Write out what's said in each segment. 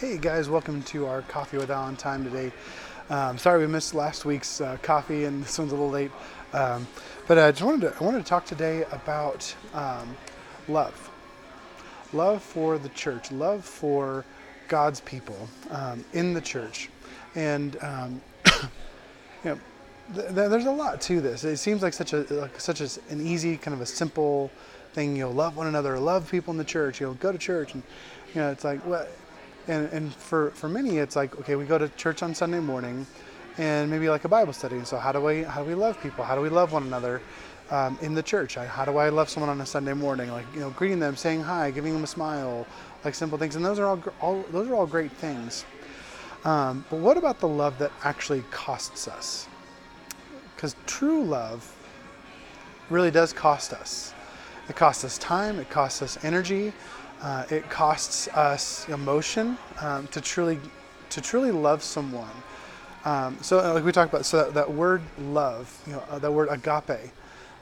Hey guys, welcome to our Coffee with Alan time today. Um, sorry we missed last week's uh, coffee and this one's a little late. Um, but I just wanted to, I wanted to talk today about um, love. Love for the church, love for God's people um, in the church. And, um, you know, th- th- there's a lot to this. It seems like such a like such a, an easy kind of a simple thing. You know, love one another, love people in the church. You know, go to church, and you know, it's like what and, and for, for many it's like okay we go to church on sunday morning and maybe like a bible study. So how do we how do we love people? How do we love one another um, in the church? How do i love someone on a sunday morning? Like you know greeting them saying hi giving them a smile like simple things. And those are all, all those are all great things. Um, but what about the love that actually costs us? Because true love really does cost us. It costs us time it costs us energy uh, it costs us emotion um, to truly to truly love someone. Um, so, uh, like we talked about, so that, that word love, you know, uh, that word agape,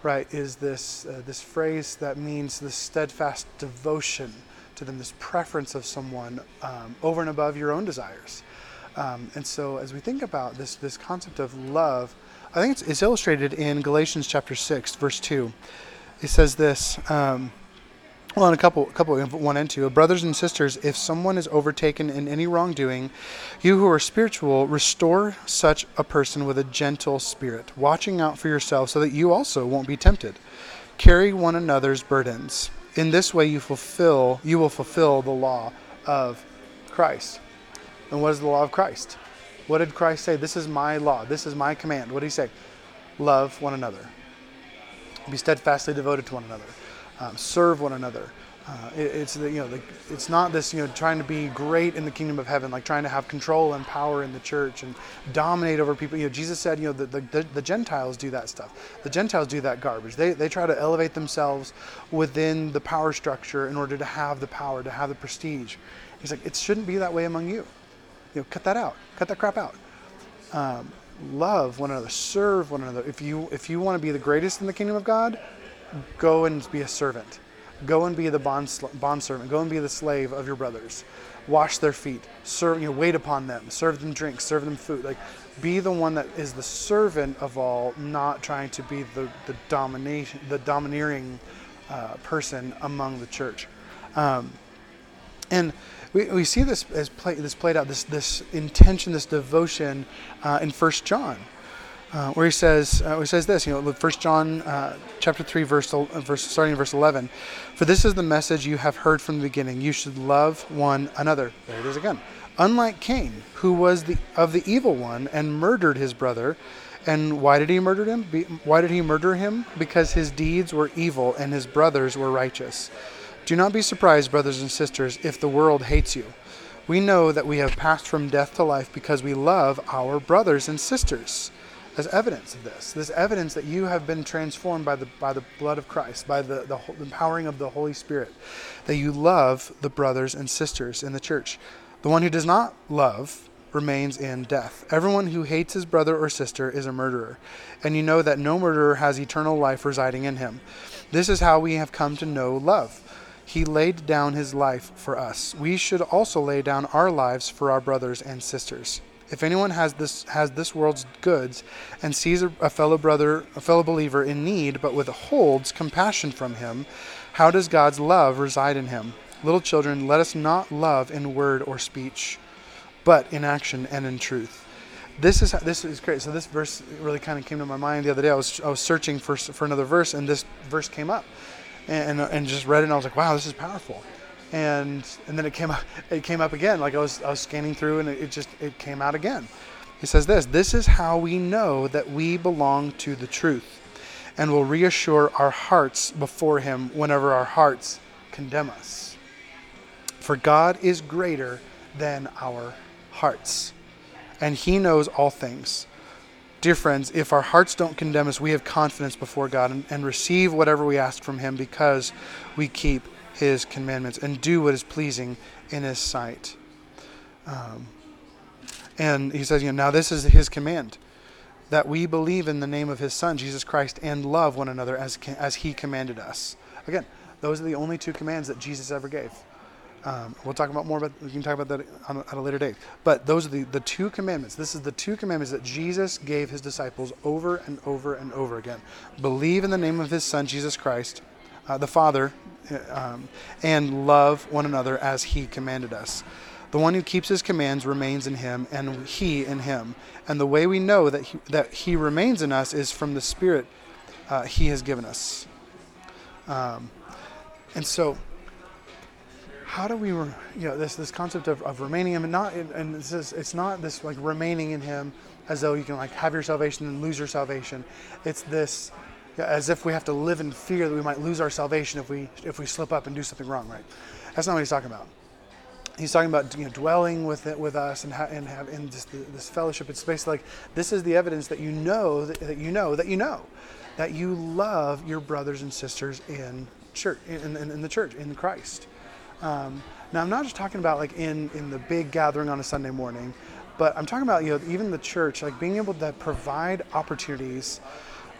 right, is this uh, this phrase that means this steadfast devotion to them, this preference of someone um, over and above your own desires. Um, and so, as we think about this this concept of love, I think it's, it's illustrated in Galatians chapter six, verse two. It says this. Well, in a couple, a couple, one and two, brothers and sisters, if someone is overtaken in any wrongdoing, you who are spiritual, restore such a person with a gentle spirit, watching out for yourself, so that you also won't be tempted. Carry one another's burdens. In this way, you fulfill, you will fulfill the law of Christ. And what is the law of Christ? What did Christ say? This is my law. This is my command. What did he say? Love one another. Be steadfastly devoted to one another um, serve one another. Uh, it, it's the, you know the, it's not this you know trying to be great in the kingdom of heaven like trying to have control and power in the church and dominate over people. You know jesus said you know the, the, the gentiles do that stuff. The gentiles do that garbage. They, they try to elevate themselves within the power structure in order to have the power to have the prestige. He's like it shouldn't be that way among you. You know cut that out. Cut that crap out. Um, love one another. Serve one another. If you if you want to be the greatest in the kingdom of god go and be a servant. Go and be the bond, bond servant. Go and be the slave of your brothers. Wash their feet. Serve, you know, wait upon them. Serve them drinks. Serve them food. Like, be the one that is the servant of all, not trying to be the, the domination, the domineering uh, person among the church. Um, and we, we see this as play, this played out, this this intention, this devotion uh, in First John uh, where he says, uh, he says this, you know, First John uh, chapter three, verse, verse starting in verse eleven. For this is the message you have heard from the beginning: you should love one another. There it is again. Unlike Cain, who was the of the evil one and murdered his brother. And why did he murder him? Be, why did he murder him? Because his deeds were evil and his brothers were righteous. Do not be surprised, brothers and sisters, if the world hates you. We know that we have passed from death to life because we love our brothers and sisters as evidence of this. This evidence that you have been transformed by the by the blood of Christ, by the, the empowering of the Holy Spirit, that you love the brothers and sisters in the church. The one who does not love remains in death. Everyone who hates his brother or sister is a murderer, and you know that no murderer has eternal life residing in him. This is how we have come to know love. He laid down his life for us. We should also lay down our lives for our brothers and sisters. If anyone has this has this world's goods and sees a, a fellow brother, a fellow believer in need, but withholds compassion from him, how does God's love reside in him? Little children, let us not love in word or speech, but in action and in truth. This is this is great. So this verse really kind of came to my mind the other day. I was I was searching for for another verse, and this verse came up, and and just read it, and I was like, wow, this is powerful and and then it came up it came up again like I was I was scanning through and it, just it came out again. He says this, this is how we know that we belong to the truth and will reassure our hearts before him whenever our hearts condemn us. For God is greater than our hearts and he knows all things. Dear friends, if our hearts don't condemn us, we have confidence before God and, and receive whatever we ask from him because we keep his commandments and do what is pleasing in his sight. Um, and he says, you know, now this is his command that we believe in the name of his son, Jesus Christ, and love one another as, as he commanded us. Again, those are the only two commands that Jesus ever gave. Um, we'll talk about more about we can talk about that on, at a later date. But those are the, the two commandments. This is the two commandments that Jesus gave his disciples over and over and over again. Believe in the name of his son Jesus Christ, uh, the Father, uh, um, and love one another as he commanded us. The one who keeps his commands remains in him, and he in him. And the way we know that he, that he remains in us is from the Spirit uh, he has given us. Um, and so, how do we, you know, this this concept of, of remaining in him, and not, and it's, not this like remaining in him as though you can like have your salvation and lose your salvation. It's this as if we have to live in fear that we might lose our salvation if we if we slip up and do something wrong. Right? That's not what he's talking about he's talking about you know, dwelling with it with us and, ha- and have in this, this fellowship. It's basically like this is the evidence that you know that, that, you know that you know that you love your brothers and sisters in church in, in, in the church in Christ. Um, now I'm not just talking about like in in the big gathering on a Sunday morning, but I'm talking about you know even the church like being able to provide opportunities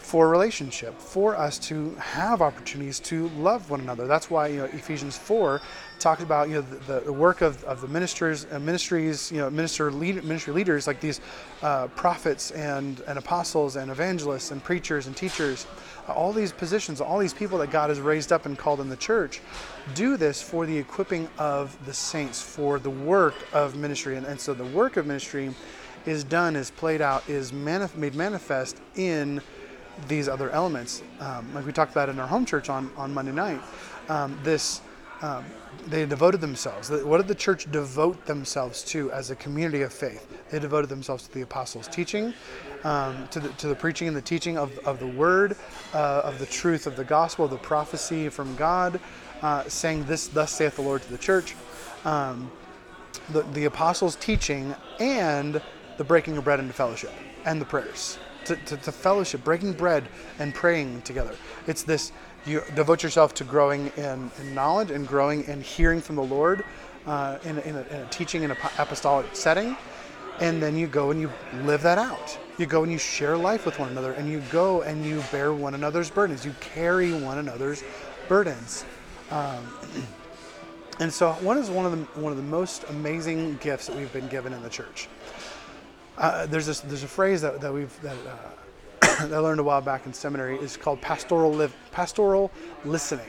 for relationship, for us to have opportunities to love one another. That's why you know Ephesians four talks about you know the, the work of, of the ministers uh, ministries you know minister lead, ministry leaders like these uh, prophets and and apostles and evangelists and preachers and teachers uh, all these positions all these people that God has raised up and called in the church do this for the equipping of the saints for the work of ministry and, and so the work of ministry is done is played out is manif- made manifest in these other elements um, like we talked about in our home church on on Monday night um, this um, they devoted themselves. What did the church devote themselves to as a community of faith? They devoted themselves to the apostles' teaching, um, to, the, to the preaching and the teaching of, of the word, uh, of the truth of the gospel, of the prophecy from God, uh, saying, This, thus saith the Lord to the church. Um, the, the apostles' teaching and the breaking of bread into fellowship and the prayers. To, to, to fellowship, breaking bread and praying together. It's this you devote yourself to growing in, in knowledge and growing in hearing from the Lord uh, in, in, a, in, a, teaching in an apostolic setting. And then you go and you live that out. You go and you share life with one another, and you go and you bear one another's burdens. You carry one another's burdens. Um, and so, one is one of the one of the most amazing gifts that we've been given in the church. Uh, there's this, there's a phrase that, that we've that uh, that I learned a while back in seminary is called pastoral live, pastoral listening.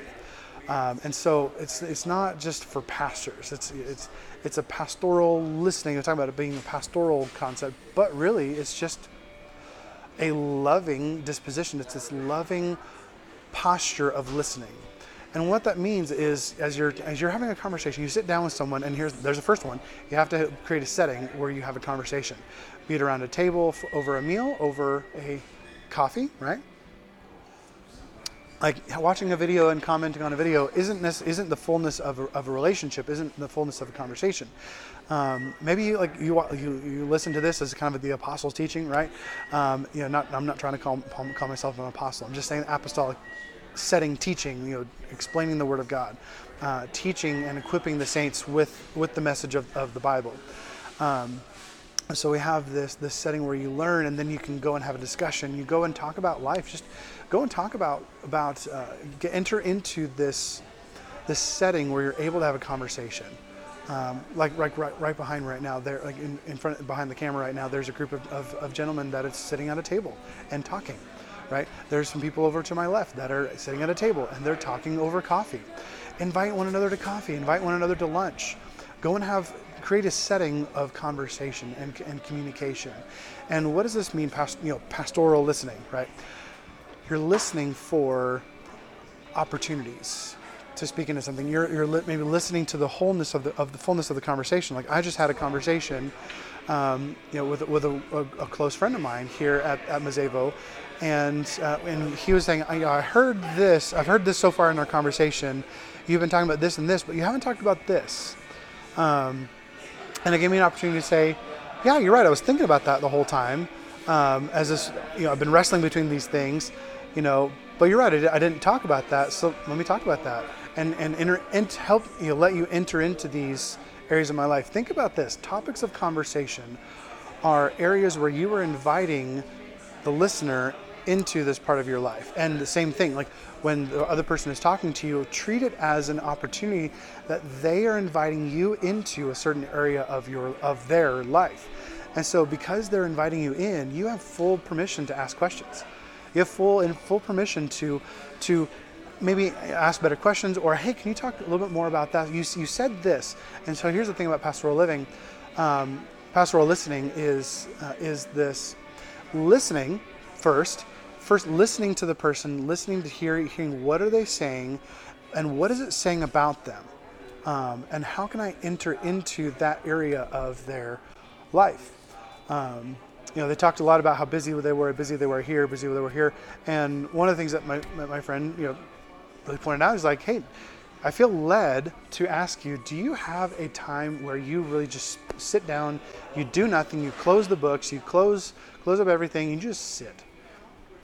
Um, and so it's it's not just for pastors. It's it's it's a pastoral listening. We're talking about it being a pastoral concept, but really it's just a loving disposition. It's this loving posture of listening. And what that means is, as you're as you're having a conversation, you sit down with someone, and here's there's the first one. You have to create a setting where you have a conversation, be it around a table, over a meal, over a coffee, right? Like watching a video and commenting on a video isn't this isn't the fullness of a, of a relationship, isn't the fullness of a conversation. Um, maybe like you, you you listen to this as kind of the apostles' teaching, right? Um, you know, not I'm not trying to call call myself an apostle. I'm just saying apostolic setting teaching, you know, explaining the Word of God, uh, teaching and equipping the saints with with the message of, of the Bible. Um, so we have this this setting where you learn and then you can go and have a discussion. You go and talk about life. Just go and talk about about uh, get, enter into this this setting where you're able to have a conversation. Um, like right, right right behind right now there like in, in front behind the camera right now there's a group of, of, of gentlemen that is sitting at a table and talking right there's some people over to my left that are sitting at a table and they're talking over coffee invite one another to coffee invite one another to lunch go and have create a setting of conversation and, and communication. And what does this mean, past, you know, pastoral listening, right? You're listening for opportunities to speak into something. You're, you're li- maybe listening to the wholeness of the, of the fullness of the conversation. Like I just had a conversation, um, you know, with, with a, a, a, close friend of mine here at, at Mazevo, and uh, and he was saying, I, I heard this. I've heard this so far in our conversation. You've been talking about this and this, but you haven't talked about this. Um, and it gave me an opportunity to say, yeah, you're right. I was thinking about that the whole time. Um, as this, you know, I've been wrestling between these things, you know. But you're right. I, I didn't talk about that, so let me talk about that and and, enter, and help you know, let you enter into these areas of my life. Think about this. Topics of conversation are areas where you are inviting the listener into this part of your life. And the same thing, like when the other person is talking to you, treat it as an opportunity that they are inviting you into a certain area of your of their life. And so because they're inviting you in, you have full permission to ask questions. You have full and full permission to to maybe ask better questions or hey, can you talk a little bit more about that? You you said this, and so here's the thing about pastoral living. Um, pastoral listening is uh, is this listening first, first listening to the person, listening to hear, hearing what are they saying, and what is it saying about them, um, and how can I enter into that area of their life. Um, you know, they talked a lot about how busy they were, busy they were here, busy they were here, and one of the things that my, my friend, you know, really pointed out is like, hey, I feel led to ask you, do you have a time where you really just sit down, you do nothing, you close the books, you close close up everything, you just sit.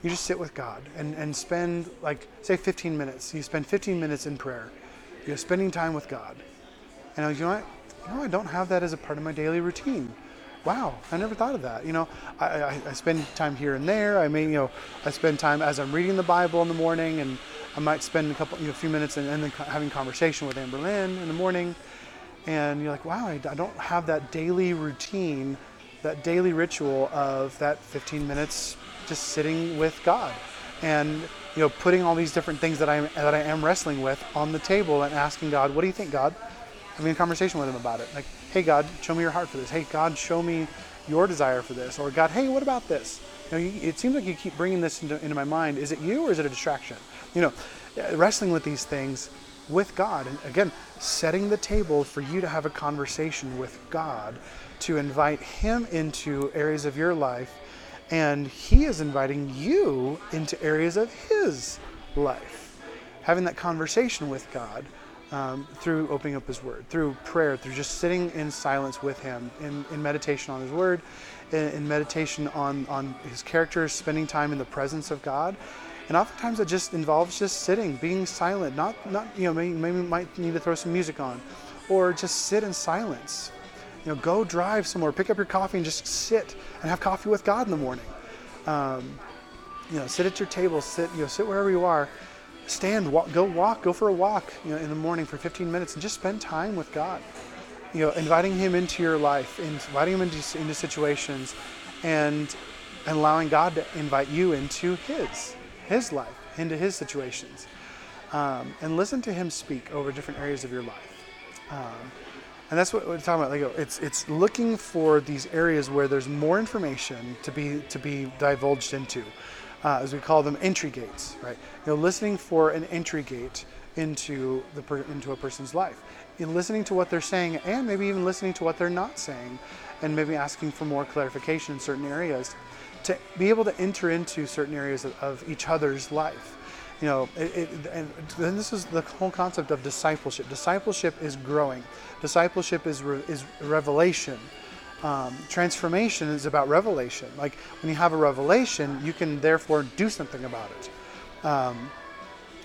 You just sit with God and, and spend like say 15 minutes. You spend 15 minutes in prayer. You're spending time with God. And know what? You know, I don't have that as a part of my daily routine. Wow, I never thought of that. You know, I, I, I spend time here and there. I may, you know, I spend time as I'm reading the Bible in the morning and I might spend a couple, you know, a few minutes and, and then having conversation with Amber Lynn in the morning, and you're like, wow, I, I don't have that daily routine, that daily ritual of that 15 minutes just sitting with God, and you know, putting all these different things that I am that I am wrestling with on the table and asking God, what do you think, God? Having a conversation with Him about it, like, hey, God, show me your heart for this. Hey, God, show me your desire for this, or God, hey, what about this? You know, it seems like you keep bringing this into, into my mind. Is it you or is it a distraction? You know, uh, wrestling with these things with God. And again, setting the table for you to have a conversation with God, to invite Him into areas of your life, and He is inviting you into areas of His life. Having that conversation with God um, through opening up His Word, through prayer, through just sitting in silence with Him, in, in meditation on His Word, in, in meditation on, on His character, spending time in the presence of God. And oftentimes it just involves just sitting, being silent, not, not you know, maybe, maybe might need to throw some music on, or just sit in silence. You know, go drive somewhere, pick up your coffee and just sit and have coffee with God in the morning. Um, you know, sit at your table, sit, you know, sit wherever you are, stand, walk, go walk, go for a walk, you know, in the morning for 15 minutes and just spend time with God. You know, inviting Him into your life, inviting Him into, into situations, and, and allowing God to invite you into His, His life, into His situations. Um, and listen to Him speak over different areas of your life. Um, and that's what we're talking about. Like, it's it's looking for these areas where there's more information to be to be divulged into uh, as we call them, entry gates, right? You know, listening for an entry gate into the per, into a person's life, in listening to what they're saying, and maybe even listening to what they're not saying, and maybe asking for more clarification in certain areas, to be able to enter into certain areas of, of each other's life. You know, it, it, and then this is the whole concept of discipleship. Discipleship is growing. Discipleship is re, is revelation um, transformation is about revelation. Like when you have a revelation, you can therefore do something about it. Um,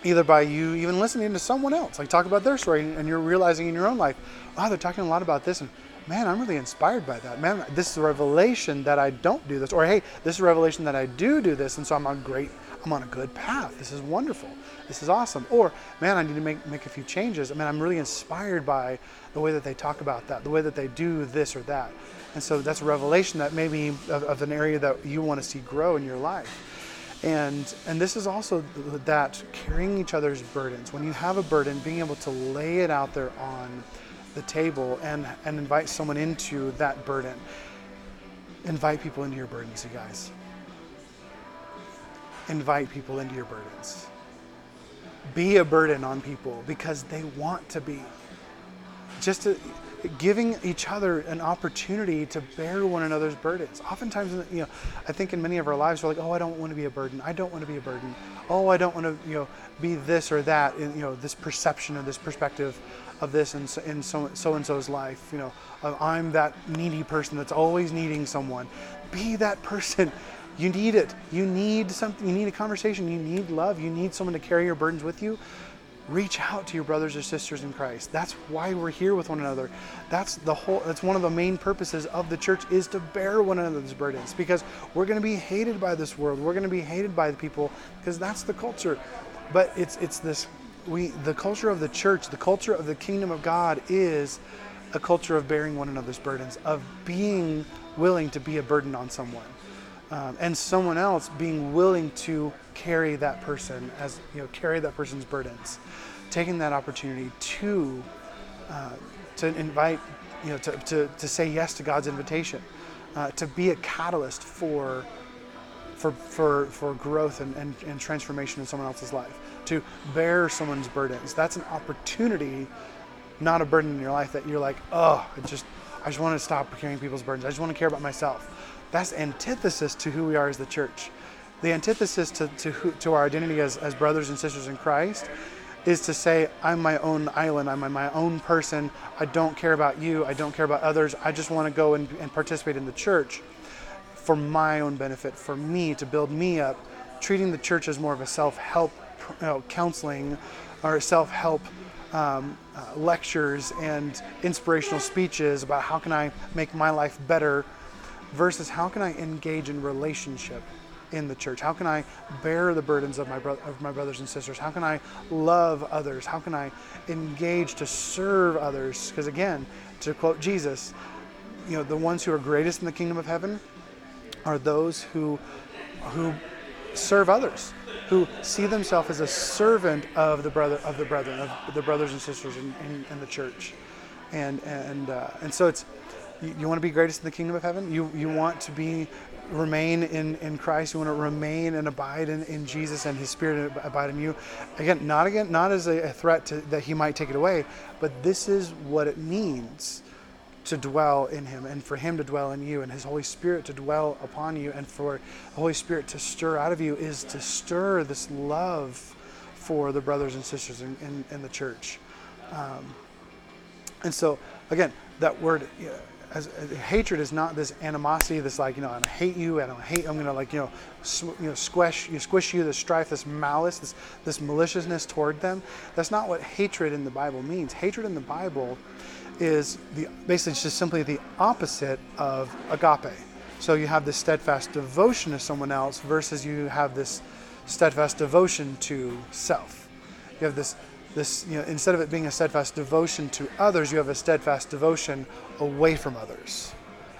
either by you even listening to someone else, like talk about their story, and you're realizing in your own life, wow, they're talking a lot about this, and man, I'm really inspired by that. Man, this is a revelation that I don't do this, or hey, this is a revelation that I do do this, and so I'm on great, I'm on a good path. This is wonderful. This is awesome. Or man, I need to make make a few changes. I mean, I'm really inspired by the way that they talk about that, the way that they do this or that. And so that's a revelation that maybe of, of an area that you want to see grow in your life. And, and this is also that carrying each other's burdens. When you have a burden, being able to lay it out there on the table and, and invite someone into that burden. Invite people into your burdens, you guys. Invite people into your burdens. Be a burden on people because they want to be. Just to, giving each other an opportunity to bear one another's burdens. Oftentimes, you know, I think in many of our lives, we're like, oh, I don't want to be a burden. I don't want to be a burden. Oh, I don't want to, you know, be this or that. In, you know, this perception or this perspective of this in, in so, so and so's life. You know, I'm that needy person that's always needing someone. Be that person. You need it. You need something. You need a conversation. You need love. You need someone to carry your burdens with you reach out to your brothers or sisters in Christ. That's why we're here with one another. That's the whole that's one of the main purposes of the church is to bear one another's burdens because we're going to be hated by this world. We're going to be hated by the people because that's the culture. But it's it's this we the culture of the church, the culture of the kingdom of God is a culture of bearing one another's burdens, of being willing to be a burden on someone. Um, and someone else being willing to carry that person as you know carry that person's burdens. Taking that opportunity to uh, to invite you know to, to, to say yes to god's invitation uh, to be a catalyst for for for, for growth and, and, and transformation in someone else's life. To bear someone's burdens. That's an opportunity not a burden in your life that you're like oh I just i just want to stop carrying people's burdens. I just want to care about myself that's antithesis to who we are as the church. The antithesis to, to, who, to our identity as, as brothers and sisters in Christ is to say, I'm my own island, I'm my own person, I don't care about you, I don't care about others, I just want to go and, and participate in the church for my own benefit, for me, to build me up, treating the church as more of a self help you know, counseling or self help um, uh, lectures and inspirational speeches about how can I make my life better versus how can I engage in relationship in the church? How can I bear the burdens of my bro- of my brothers and sisters? How can I love others? How can I engage to serve others? Because again, to quote Jesus, you know, the ones who are greatest in the kingdom of heaven are those who who serve others, who see themselves as a servant of the brother of the brethren, of the brothers and sisters in, in, in the church, and and uh, and so it's you, you want to be greatest in the kingdom of heaven? You, you want to be remain in, in Christ. You want to remain and abide in, in Jesus and His Spirit and abide in you. Again, not again, not as a, a threat to, that He might take it away, but this is what it means to dwell in Him and for Him to dwell in you and His Holy Spirit to dwell upon you and for the Holy Spirit to stir out of you is to stir this love for the brothers and sisters in, in, in the church. Um, and so, again, that word as, as, hatred is not this animosity, this like you know I hate you, I don't hate. I'm gonna like you know sw- you know squish you squish you, this strife, this malice, this this maliciousness toward them. That's not what hatred in the Bible means. Hatred in the Bible is the basically just simply the opposite of agape. So you have this steadfast devotion to someone else versus you have this steadfast devotion to self. You have this this, you know, instead of it being a steadfast devotion to others, you have a steadfast devotion away from others.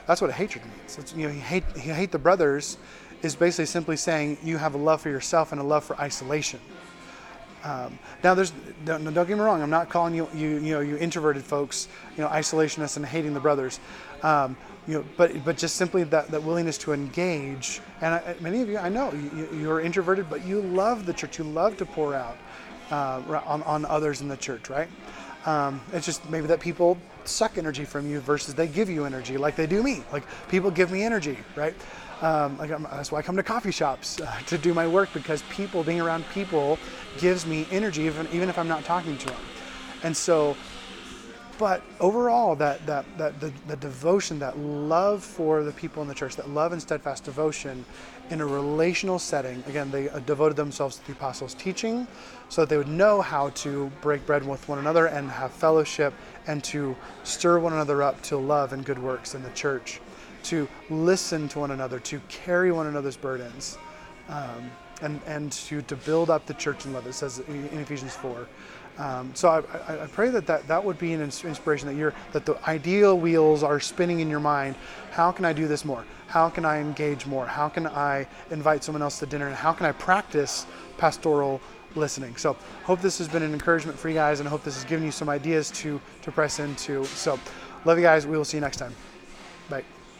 That's what hatred means. It's, you know, you hate, you hate the brothers is basically simply saying you have a love for yourself and a love for isolation. Um, now, there's don't, don't, get me wrong. I'm not calling you you you know you introverted folks, you know, isolationists and hating the brothers. Um, you know, but but just simply that, that willingness to engage. And I, many of you, I know you, you're introverted, but you love the church. You love to pour out uh, on, on others in the church, right? Um, it's just maybe that people suck energy from you versus they give you energy, like they do me. Like people give me energy, right? Um, like that's why I come to coffee shops uh, to do my work because people, being around people, gives me energy, even even if I'm not talking to them. And so but overall, that, that, that the, the devotion, that love for the people in the church, that love and steadfast devotion in a relational setting, again, they uh, devoted themselves to the apostles' teaching so that they would know how to break bread with one another and have fellowship and to stir one another up to love and good works in the church, to listen to one another, to carry one another's burdens. Um, and, and to, to build up the church in love, it says in Ephesians 4. Um, so I, I, I, pray that, that that would be an inspiration that you're that the ideal wheels are spinning in your mind. How can I do this more? How can I engage more? How can I invite someone else to dinner? And how can I practice pastoral listening? So hope this has been an encouragement for you guys, and hope this has given you some ideas to to press into. So love you guys. We will see you next time. Bye.